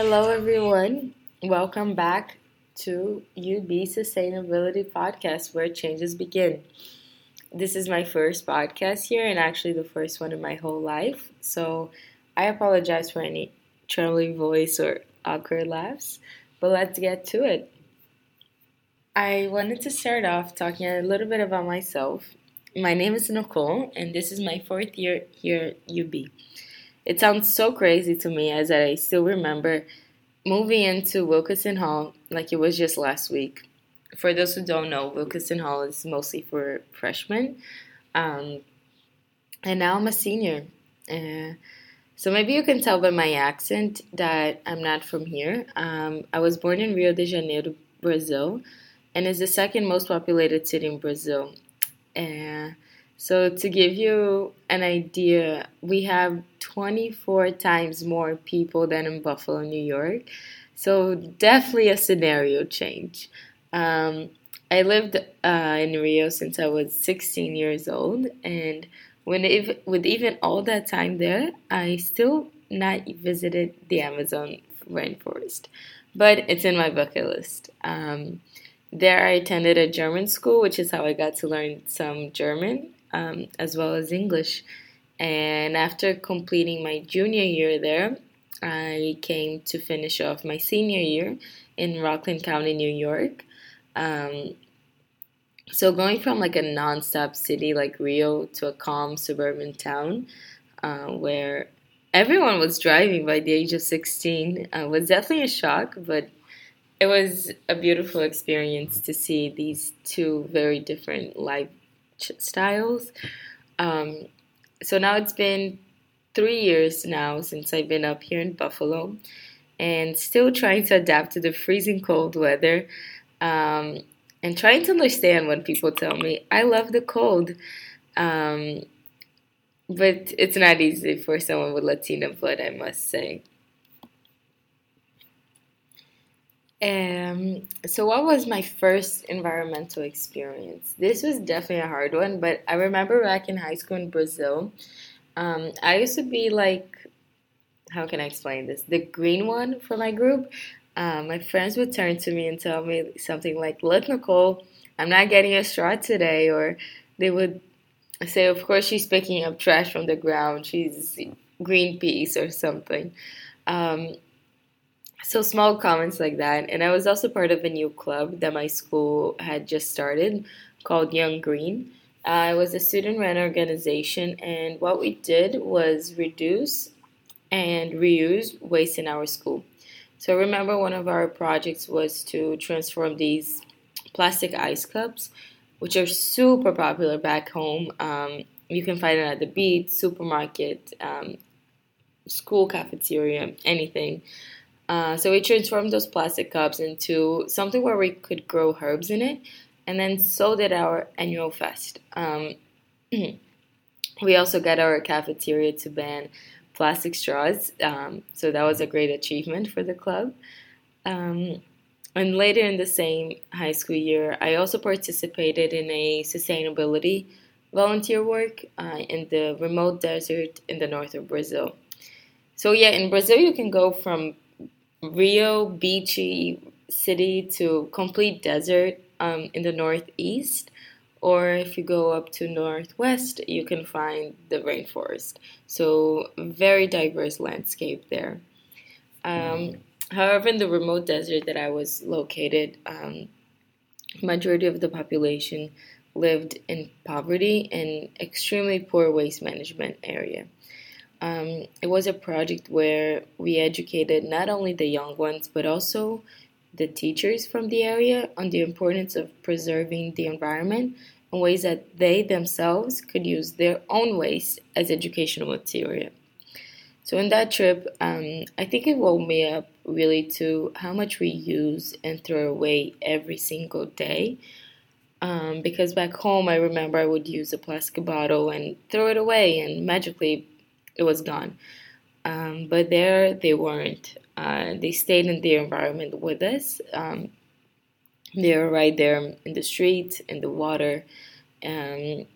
Hello, everyone. Welcome back to UB Sustainability Podcast, where changes begin. This is my first podcast here, and actually the first one in my whole life. So I apologize for any trembling voice or awkward laughs, but let's get to it. I wanted to start off talking a little bit about myself. My name is Nicole, and this is my fourth year here at UB. It sounds so crazy to me as I still remember moving into Wilkeson Hall like it was just last week. For those who don't know, Wilkeson Hall is mostly for freshmen. Um, and now I'm a senior. Uh, so maybe you can tell by my accent that I'm not from here. Um, I was born in Rio de Janeiro, Brazil, and it's the second most populated city in Brazil. Uh, so, to give you an idea, we have 24 times more people than in Buffalo, New York. So, definitely a scenario change. Um, I lived uh, in Rio since I was 16 years old, and when it, with even all that time there, I still not visited the Amazon rainforest, but it's in my bucket list. Um, there, I attended a German school, which is how I got to learn some German um, as well as English. And after completing my junior year there, I came to finish off my senior year in Rockland County, New York. Um, so going from like a non-stop city like Rio to a calm suburban town uh, where everyone was driving by the age of 16 uh, was definitely a shock, but it was a beautiful experience to see these two very different life styles. Um, so now it's been three years now since I've been up here in Buffalo and still trying to adapt to the freezing cold weather um, and trying to understand when people tell me, I love the cold. Um, but it's not easy for someone with Latino blood, I must say. Um, so, what was my first environmental experience? This was definitely a hard one, but I remember back in high school in Brazil, um, I used to be like, how can I explain this? The green one for my group. Um, my friends would turn to me and tell me something like, Look, Nicole, I'm not getting a straw today. Or they would say, Of course, she's picking up trash from the ground. She's Greenpeace or something. Um, so small comments like that. And I was also part of a new club that my school had just started called Young Green. Uh, it was a student run organization, and what we did was reduce and reuse waste in our school. So remember, one of our projects was to transform these plastic ice cups, which are super popular back home. Um, you can find them at the beach, supermarket, um, school cafeteria, anything. Uh, so we transformed those plastic cups into something where we could grow herbs in it, and then so did our annual fest. Um, we also got our cafeteria to ban plastic straws, um, so that was a great achievement for the club. Um, and later in the same high school year, I also participated in a sustainability volunteer work uh, in the remote desert in the north of Brazil. So, yeah, in Brazil, you can go from Rio beachy city to complete desert um, in the northeast. Or if you go up to northwest, you can find the rainforest. So very diverse landscape there. Um, however, in the remote desert that I was located, um, majority of the population lived in poverty and extremely poor waste management area. Um, it was a project where we educated not only the young ones but also the teachers from the area on the importance of preserving the environment in ways that they themselves could use their own waste as educational material. So, in that trip, um, I think it woke me up really to how much we use and throw away every single day. Um, because back home, I remember I would use a plastic bottle and throw it away, and magically it was gone. Um, but there they weren't. Uh, they stayed in the environment with us. Um, they were right there in the street, in the water, um,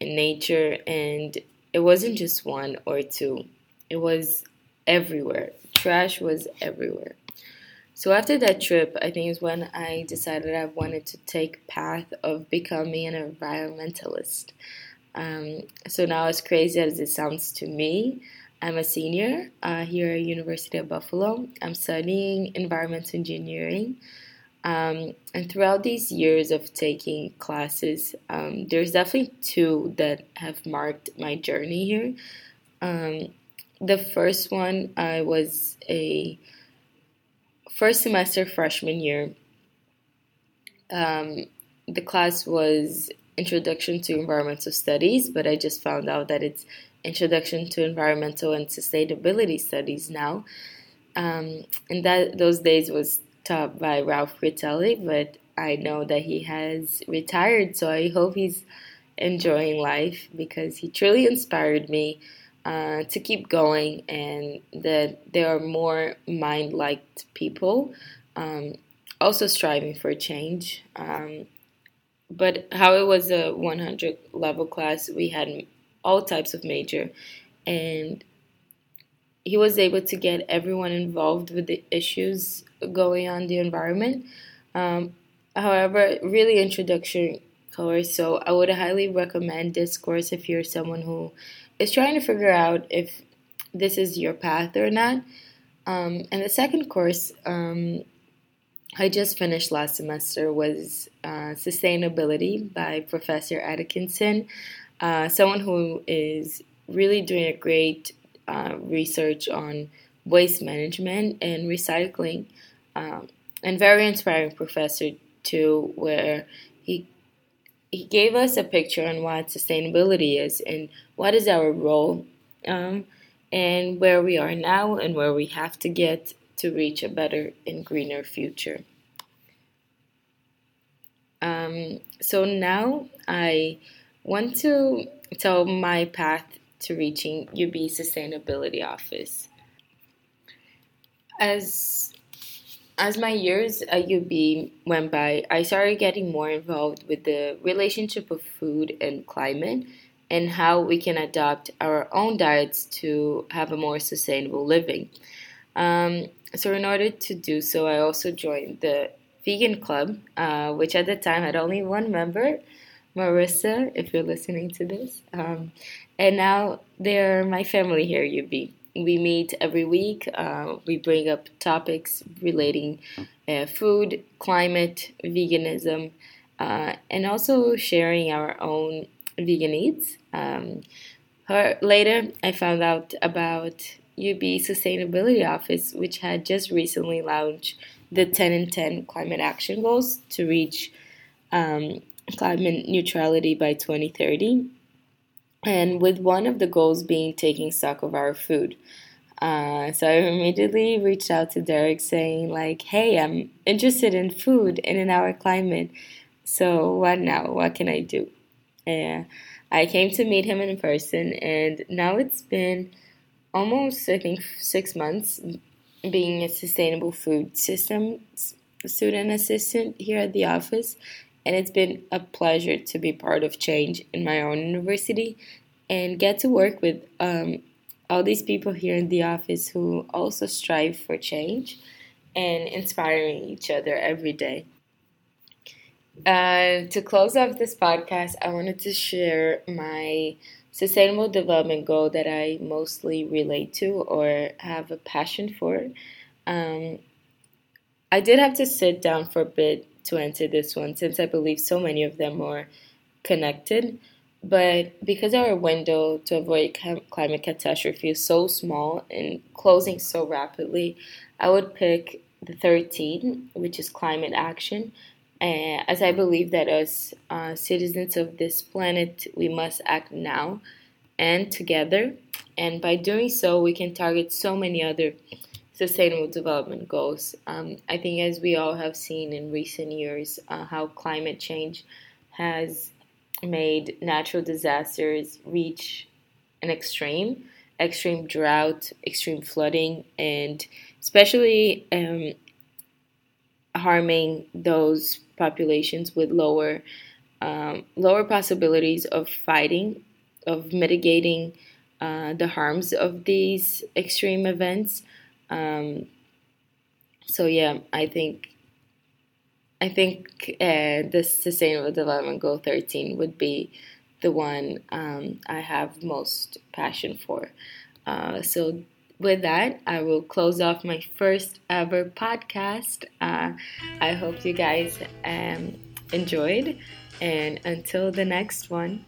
in nature, and it wasn't just one or two. It was everywhere. trash was everywhere. So after that trip, I think is when I decided I wanted to take path of becoming an environmentalist. Um, so now, as crazy as it sounds to me, I'm a senior uh, here at University of Buffalo. I'm studying environmental engineering. Um, and throughout these years of taking classes, um, there's definitely two that have marked my journey here. Um, the first one, I was a first semester freshman year. Um, the class was Introduction to Environmental Studies, but I just found out that it's Introduction to Environmental and Sustainability Studies now. Um, and that those days was taught by Ralph Fritelli, but I know that he has retired, so I hope he's enjoying life because he truly inspired me uh, to keep going and that there are more mind liked people um, also striving for change. Um, but how it was a 100 level class, we had all types of major, and he was able to get everyone involved with the issues going on the environment. Um, however, really introduction course, so I would highly recommend this course if you're someone who is trying to figure out if this is your path or not. Um, and the second course um, I just finished last semester was uh, Sustainability by Professor Atkinson, uh, someone who is really doing a great uh, research on waste management and recycling, um, and very inspiring professor too, where he he gave us a picture on what sustainability is and what is our role, um, and where we are now and where we have to get to reach a better and greener future. Um, so now I want to tell my path to reaching UB Sustainability Office. As as my years at UB went by, I started getting more involved with the relationship of food and climate and how we can adopt our own diets to have a more sustainable living. Um, so, in order to do so, I also joined the Vegan Club, uh, which at the time had only one member, Marissa, if you're listening to this. Um, and now they're my family here UB. We meet every week. Uh, we bring up topics relating uh, food, climate, veganism, uh, and also sharing our own vegan eats. Um, her, later, I found out about UB Sustainability Office, which had just recently launched the 10 and 10 climate action goals to reach um, climate neutrality by 2030. And with one of the goals being taking stock of our food. Uh, so I immediately reached out to Derek saying, like, hey, I'm interested in food and in our climate. So what now? What can I do? And I came to meet him in person, and now it's been almost, I think, six months being a sustainable food system student assistant here at the office, and it's been a pleasure to be part of change in my own university and get to work with um, all these people here in the office who also strive for change and inspiring each other every day. Uh, to close off this podcast, I wanted to share my sustainable development goal that I mostly relate to or have a passion for. Um, I did have to sit down for a bit to answer this one since I believe so many of them are connected. But because our window to avoid climate catastrophe is so small and closing so rapidly, I would pick the 13, which is climate action, uh, as I believe that as uh, citizens of this planet, we must act now and together. And by doing so, we can target so many other sustainable development goals. Um, I think, as we all have seen in recent years, uh, how climate change has made natural disasters reach an extreme extreme drought, extreme flooding, and especially um, harming those populations with lower um, lower possibilities of fighting, of mitigating uh, the harms of these extreme events. Um, so yeah, I think I think uh, the Sustainable Development Goal 13 would be the one um, I have most passion for. Uh, so with that, I will close off my first ever podcast. Uh, I hope you guys um, enjoyed, and until the next one.